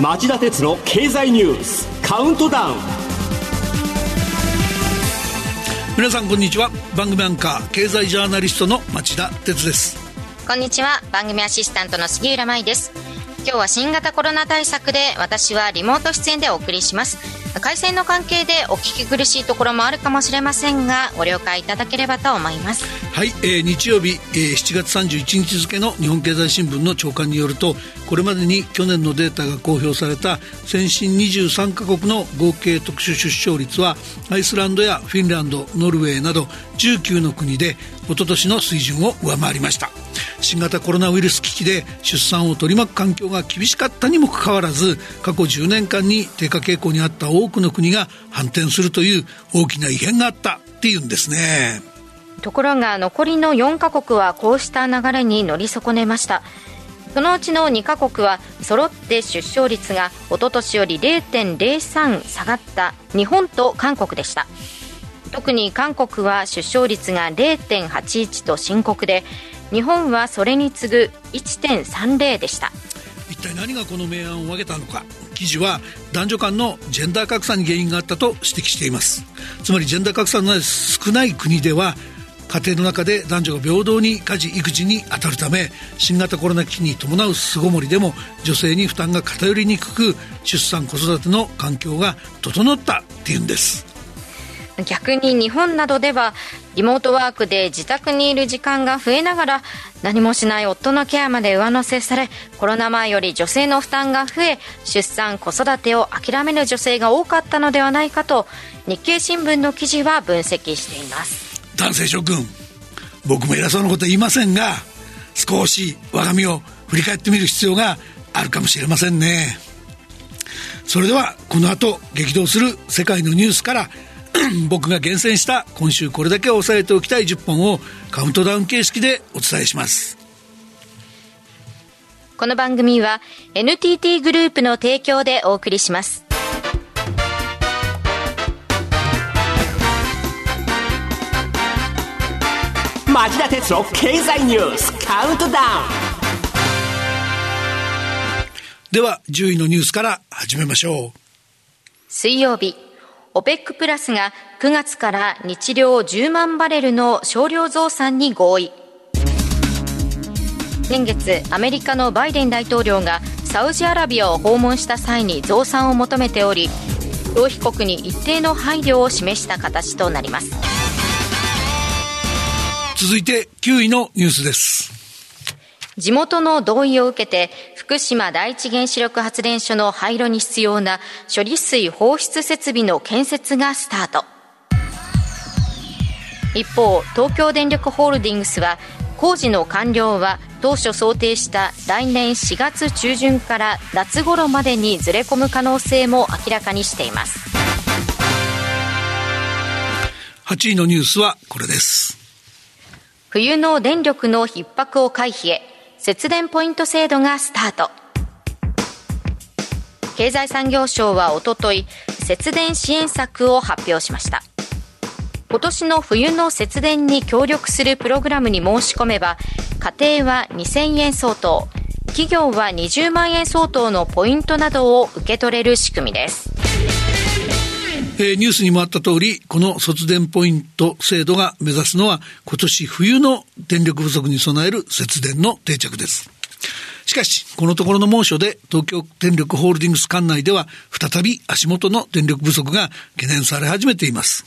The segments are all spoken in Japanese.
町田鉄の経済ニュースカウントダウン。皆さんこんにちは。番組アンカー経済ジャーナリストの町田鉄です。こんにちは。番組アシスタントの杉浦舞です。今日は新型コロナ対策で私はリモート出演でお送りします回線の関係でお聞き苦しいところもあるかもしれませんがご了解いただければと思います。はい、えー、日曜日、えー、7月31日付の日本経済新聞の朝刊によるとこれまでに去年のデータが公表された先進23カ国の合計特殊出生率はアイスランドやフィンランドノルウェーなど19の国で一昨年の水準を上回りました。新型コロナウイルス危機で出産を取り巻く環境が厳しかったにもかかわらず過去10年間に低下傾向にあった多くの国が反転するという大きな異変があったっていうんですね。ところが残りの4カ国はこうした流れに乗り損ねました。そのうちの2カ国は揃って出生率が一昨年より0.03下がった日本と韓国でした。特に韓国は出生率が0.81と深刻で日本はそれに次ぐ1.30でした。一体何がこの明暗を分けたのか。記事は男女間のジェンダー格差に原因があったと指摘しています。つまりジェンダー格差の少ない国では家庭の中で男女が平等に家事育児に当たるため新型コロナ危機に伴う巣ごもりでも女性に負担が偏りにくく出産子育ての環境が整ったっていうんです。逆に日本などではリモートワークで自宅にいる時間が増えながら何もしない夫のケアまで上乗せされコロナ前より女性の負担が増え出産子育てを諦める女性が多かったのではないかと日経新聞の記事は分析しています。男性諸君僕も偉そうなこと言いませんが少し我が身を振り返ってみる必要があるかもしれませんね。それではこの後激動する世界のニュースから 僕が厳選した今週これだけ押さえておきたい10本をカウントダウン形式でお伝えします。この番組は NTT グループの提供でお送りします。町田哲郎経済ニュースカウントダウン。では10位のニュースから始めましょう。水曜日 OPEC プラスが9月から日量10万バレルの少量増産に合意。先月アメリカのバイデン大統領がサウジアラビアを訪問した際に増産を求めており消費国に一定の配慮を示した形となります続いて9位のニュースです。地元の同意を受けて福島第一原子力発電所の廃炉に必要な処理水放出設備の建設がスタート。一方東京電力ホールディングスは工事の完了は当初想定した来年4月中旬から夏頃までにずれ込む可能性も明らかにしています。8位のニュースはこれです冬の電力の逼迫を回避へ節電ポイント制度がスタート。経済産業省はおととい節電支援策を発表しました。今年の冬の節電に協力するプログラムに申し込めば家庭は2000円相当企業は20万円相当のポイントなどを受け取れる仕組みです。えー、ニュースにもあった通り、この卒電ポイント制度が目指すのは、今年冬の電力不足に備える節電の定着です。しかし、このところの猛暑で東京電力ホールディングス管内では再び足元の電力不足が懸念され始めています。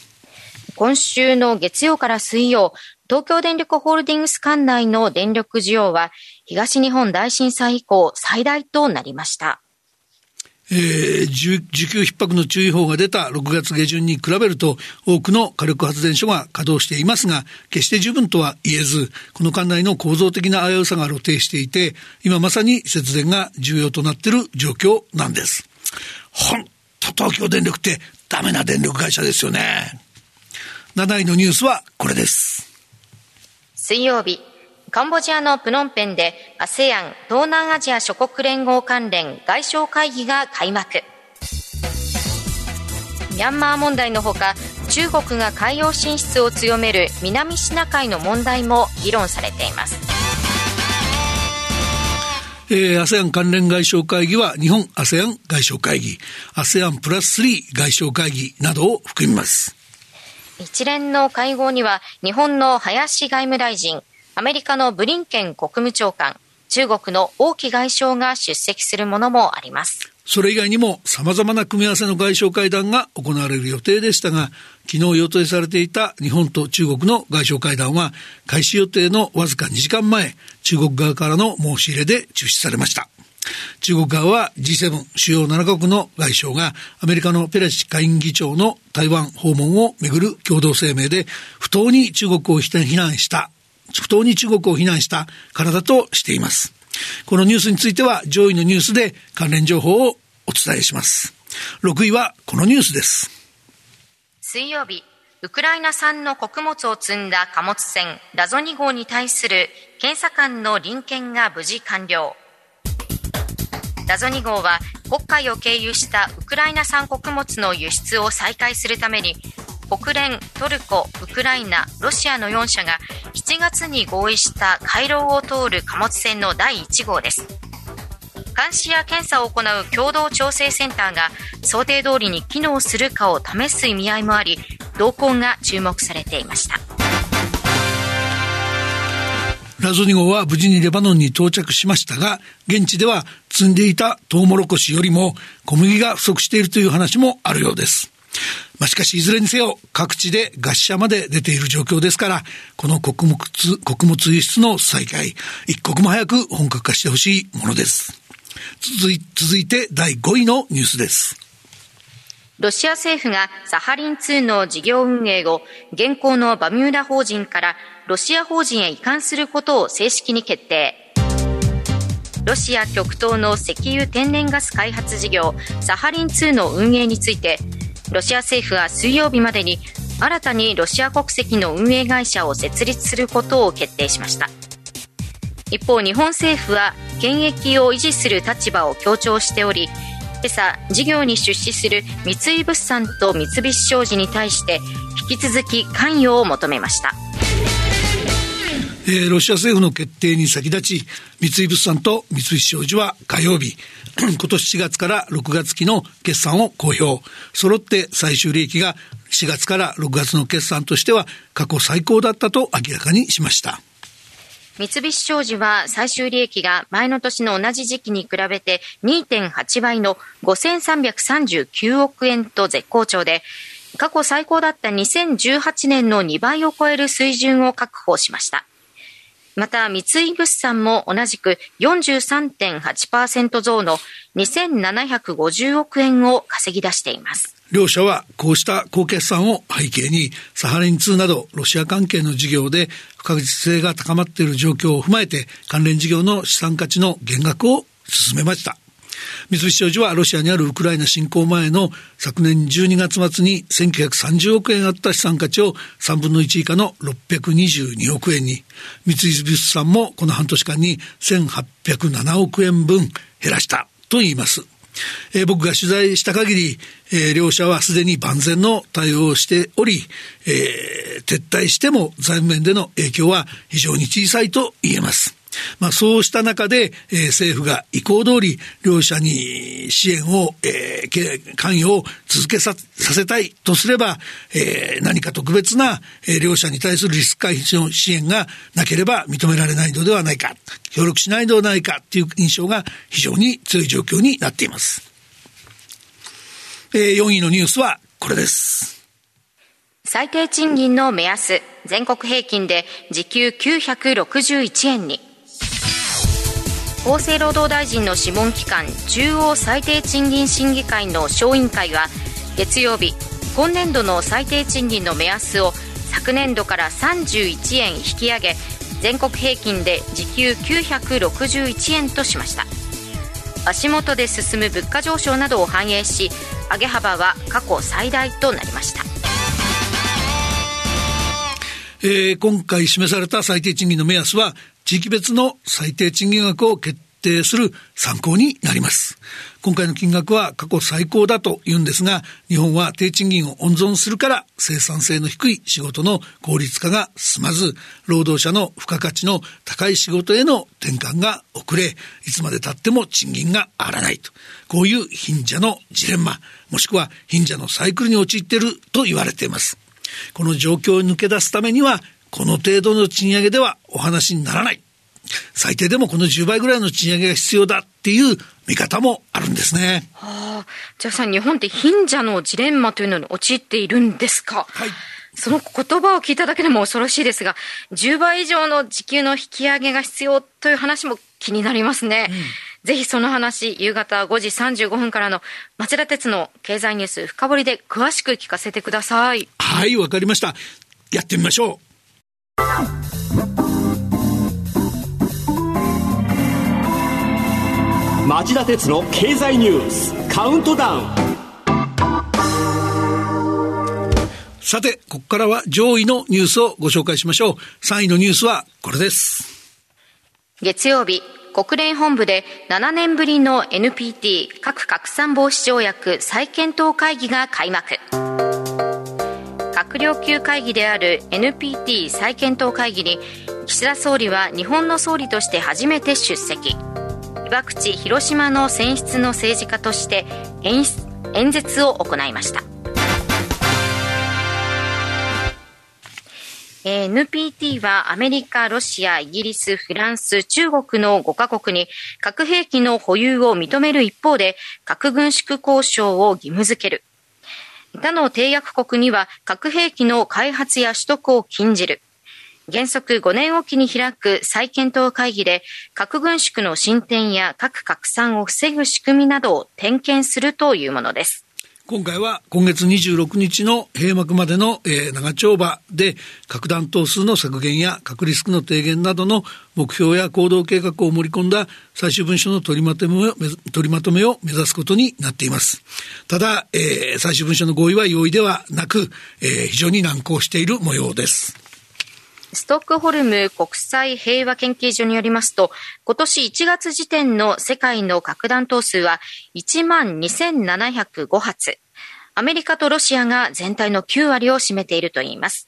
今週の月曜から水曜、東京電力ホールディングス管内の電力需要は東日本大震災以降最大となりました。えー、需給逼迫の注意報が出た6月下旬に比べると多くの火力発電所が稼働していますが決して十分とは言えずこの管内の構造的な危うさが露呈していて今まさに節電が重要となっている状況なんです。本当東京電力ってダメな電力会社ですよね。7位のニュースはこれです。水曜日。カンボジアのプノンペンで ASEAN 東南アジア諸国連合関連外相会議が開幕ミャンマー問題のほか中国が海洋進出を強める南シナ海の問題も議論されていますえー、ASEAN 関連外相会議は日本 ASEAN 外相会議、ASEAN プラス3外相会議などを含みます。一連の会合には日本の林外務大臣、アメリカのブリンケン国務長官、中国の王毅外相が出席するものもあります。それ以外にも様々な組み合わせの外相会談が行われる予定でしたが、昨日予定されていた日本と中国の外相会談は開始予定のわずか2時間前、中国側からの申し入れで中止されました。中国側は G7 主要7カ国の外相がアメリカのペレシ下院議長の台湾訪問をめぐる共同声明で不当に中国を非難した不当に中国を非難したからだとしています。このニュースについては上位のニュースで関連情報をお伝えします。6位はこのニュースです。水曜日、ウクライナ産の穀物を積んだ貨物船ラゾ2号に対する検査官の臨検が無事完了。ラゾ2号は黒海を経由したウクライナ産穀物の輸出を再開するために国連、トルコ、ウクライナ、ロシアの4社が7月に合意した回廊を通る貨物船の第1号です。監視や検査を行う共同調整センターが想定通りに機能するかを試す意味合いもあり、動向が注目されていました。ラゾ2号は無事にレバノンに到着しましたが、現地では積んでいたトウモロコシよりも小麦が不足しているという話もあるようです。まあ、しかしいずれにせよ各地で餓死者まで出ている状況ですから、この穀物、穀物輸出の再開、一刻も早く本格化してほしいものです。続い続いて第5位のニュースです。ロシア政府がサハリン2の事業運営を現行のバミューダ法人からロシア法人へ移管することを正式に決定。ロシア極東の石油天然ガス開発事業サハリン2の運営についてロシア政府は水曜日までに新たにロシア国籍の運営会社を設立することを決定しました。一方日本政府は権益を維持する立場を強調しており今朝事業に出資する三井物産と三菱商事に対して引き続き関与を求めました。えー、ロシア政府の決定に先立ち、三井物産と三菱商事は火曜日、今年4月から6月期の決算を公表。揃って最終利益が4月から6月の決算としては過去最高だったと明らかにしました。三菱商事は最終利益が前の年の同じ時期に比べて2.8倍の5339億円と絶好調で、過去最高だった2018年の2倍を超える水準を確保しました。また、三井物産も同じく43.8%増の2750億円を稼ぎ出しています。両社はこうした高決算を背景に、サハリン2などロシア関係の事業で不確実性が高まっている状況を踏まえて、関連事業の資産価値の減額を進めました。三菱商事はロシアにあるウクライナ侵攻前の昨年12月末に1930億円あった資産価値を3分の1以下の622億円に、三菱物産もこの半年間に1807億円分減らしたと言います。えー、僕が取材した限り、えー、両者はすでに万全の対応をしており、えー、撤退しても財務面での影響は非常に小さいと言えます。まあ、そうした中で、えー、政府が意向通り両者に支援を、えー、関与を続けさせたいとすれば、えー、何か特別な、えー、両者に対するリスク回避の支援がなければ認められないのではないか、協力しないのではないかという印象が非常に強い状況になっています。えー、4位のニュースはこれです。最低賃金の目安、全国平均で時給961円に。厚生労働大臣の諮問機関中央最低賃金審議会の小委員会は月曜日今年度の最低賃金の目安を昨年度から31円引き上げ全国平均で時給961円としました。足元で進む物価上昇などを反映し上げ幅は過去最大となりました。えー、今回示された最低賃金の目安は地域別の最低賃金額を決定する参考になります。今回の金額は過去最高だと言うんですが、日本は低賃金を温存するから生産性の低い仕事の効率化が進まず、労働者の付加価値の高い仕事への転換が遅れ、いつまで経っても賃金が上がらないと。こういう貧者のジレンマ、もしくは貧者のサイクルに陥っていると言われています。この状況を抜け出すためには、この程度の賃上げではお話にならない。最低でもこの10倍ぐらいの賃上げが必要だっていう見方もあるんですね。はあ、じゃあさ、日本って貧者のジレンマというのに陥っているんですか？はい。その言葉を聞いただけでも恐ろしいですが、10倍以上の時給の引き上げが必要という話も気になりますね。うんぜひその話、夕方5時35分からの町田鉄の経済ニュース深掘りで詳しく聞かせてください。はい、わかりました。やってみましょう。町田鉄の経済ニュースカウントダウン。さてここからは上位のニュースをご紹介しましょう。3位のニュースはこれです。月曜日国連本部で7年ぶりの NPT 核拡散防止条約再検討会議が開幕閣僚級会議である NPT 再検討会議に岸田総理は日本の総理として初めて出席被爆地広島の選出の政治家として演説を行いました NPT はアメリカ、ロシア、イギリス、フランス、中国の5カ国に核兵器の保有を認める一方で核軍縮交渉を義務付ける。他の締約国には核兵器の開発や取得を禁じる。原則5年おきに開く再検討会議で核軍縮の進展や核拡散を防ぐ仕組みなどを点検するというものです。今回は今月26日の閉幕までの、えー、長丁場で核弾頭数の削減や核リスクの低減などの目標や行動計画を盛り込んだ最終文書の取りまとめを取りまとめを目指すことになっています。ただ、えー、最終文書の合意は容易ではなく、えー、非常に難航している模様です。ストックホルム国際平和研究所によりますと、今年1月時点の世界の核弾頭数は1万2705発。アメリカとロシアが全体の9割を占めているといいます。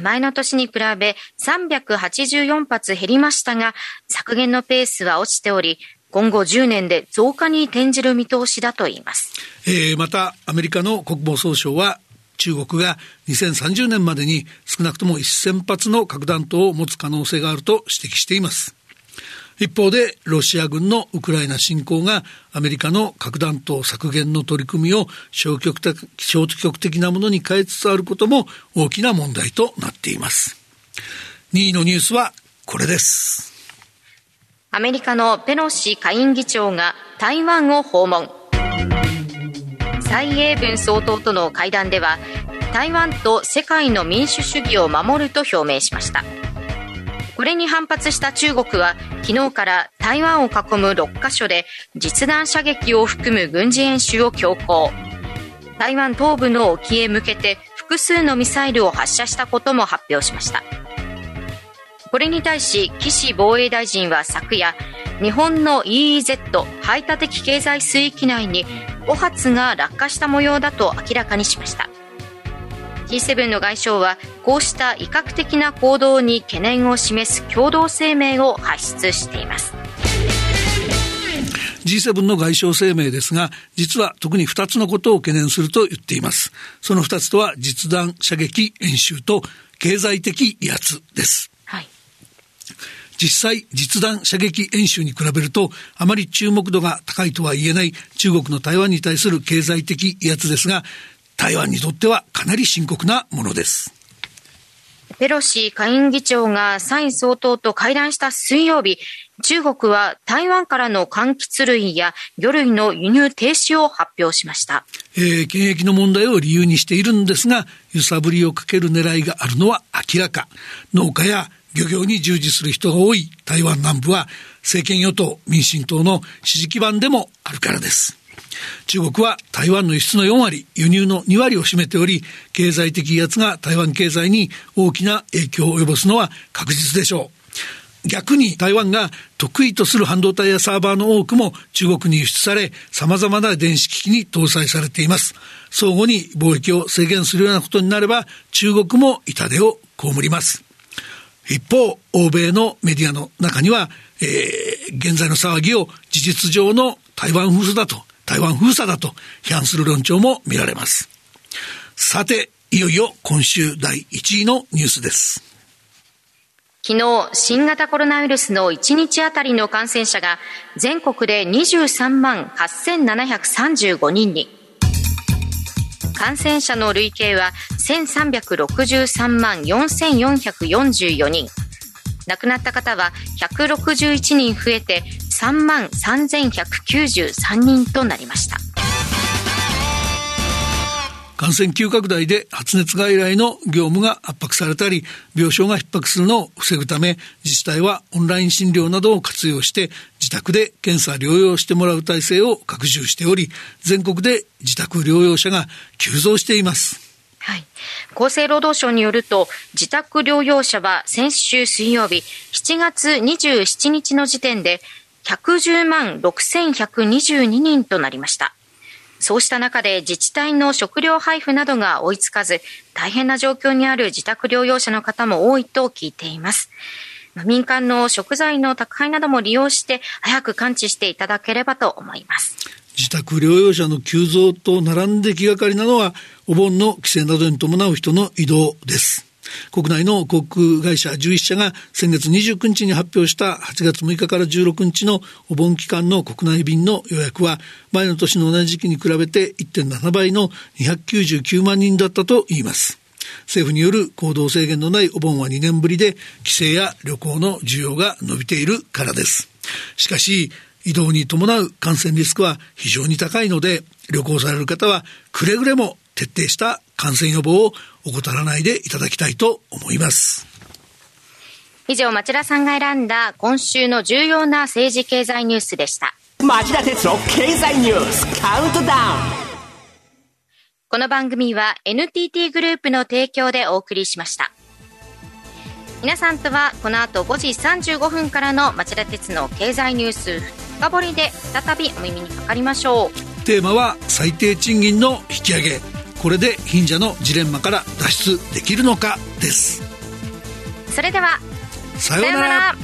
前の年に比べ384発減りましたが、削減のペースは落ちており、今後10年で増加に転じる見通しだといいます。えー、また、アメリカの国防総省は中国が2030年までに少なくとも1000発の核弾頭を持つ可能性があると指摘しています。一方でロシア軍のウクライナ侵攻がアメリカの核弾頭削減の取り組みを消極的消極的なものに変えつつあることも大きな問題となっています。2位のニュースはこれです。アメリカのペロシ下院議長が台湾を訪問。蔡英文総統との会談では台湾と世界の民主主義を守ると表明しました。これに反発した中国は昨日から台湾を囲む6カ所で実弾射撃を含む軍事演習を強行。台湾東部の沖へ向けて複数のミサイルを発射したことも発表しました。これに対し岸防衛大臣は昨夜日本の EEZ 排他的経済水域内に5発が落下した模様だと明らかにしました G7 の外相はこうした威嚇的な行動に懸念を示す共同声明を発出しています G7 の外相声明ですが、実は特に2つのことを懸念すると言っています。その2つとは実弾射撃演習と経済的威圧です。実際実弾射撃演習に比べるとあまり注目度が高いとは言えない中国の台湾に対する経済的威圧ですが台湾にとってはかなり深刻なものです。ペロシ下院議長が蔡総統と会談した水曜日、中国は台湾からの柑橘類や魚類の輸入停止を発表しました。えー、検疫の問題を理由にしているんですが、揺さぶりをかける狙いがあるのは明らか。農家や漁業に従事する人が多い台湾南部は政権与党民進党の支持基盤でもあるからです。中国は台湾の輸出の4割、輸入の2割を占めており、経済的威圧が台湾経済に大きな影響を及ぼすのは確実でしょう。逆に台湾が得意とする半導体やサーバーの多くも中国に輸出され、様々な電子機器に搭載されています。相互に貿易を制限するようなことになれば、中国も痛手を被ります。一方、欧米のメディアの中には、えー、現在の騒ぎを事実上の台湾封鎖だと、台湾封鎖だと批判する論調も見られます。さて、いよいよ今週第1位のニュースです。昨日、新型コロナウイルスの1日あたりの感染者が全国で23万8735人に。感染者の累計は1363万4444人。亡くなった方は161人増えて3万3193人となりました。感染急拡大で発熱外来の業務が圧迫されたり、病床が逼迫するのを防ぐため、自治体はオンライン診療などを活用して、自宅で検査療養してもらう体制を拡充しており、全国で自宅療養者が急増しています。はい、厚生労働省によると自宅療養者は先週水曜日7月27日の時点で110万6122人となりましたそうした中で自治体の食料配布などが追いつかず、大変な状況にある自宅療養者の方も多いと聞いています。民間の食材の宅配なども利用して早く感知していただければと思います。自宅療養者の急増と並んで気がかりなのは、お盆の規制などに伴う人の移動です。国内の航空会社11社が先月29日に発表した8月6日から16日のお盆期間の国内便の予約は前の年の同じ時期に比べて1.7倍の299万人だったといいます。政府による行動制限のないお盆は2年ぶりで帰省や旅行の需要が伸びているからです。しかし、移動に伴う感染リスクは非常に高いので、旅行される方はくれぐれも徹底した感染予防を怠らないでいただきたいと思います。以上、町田さんが選んだ今週の重要な政治経済ニュースでした。町田哲郎経済ニュースカウントダウンこの番組は NTT グループの提供でお送りしました。皆さんとはこの後5時35分からの町田鉄の経済ニュース深掘りで再びお耳にかかりましょう。テーマは最低賃金の引き上げ。これで貧者のジレンマから脱出できるのかです。それではさようなら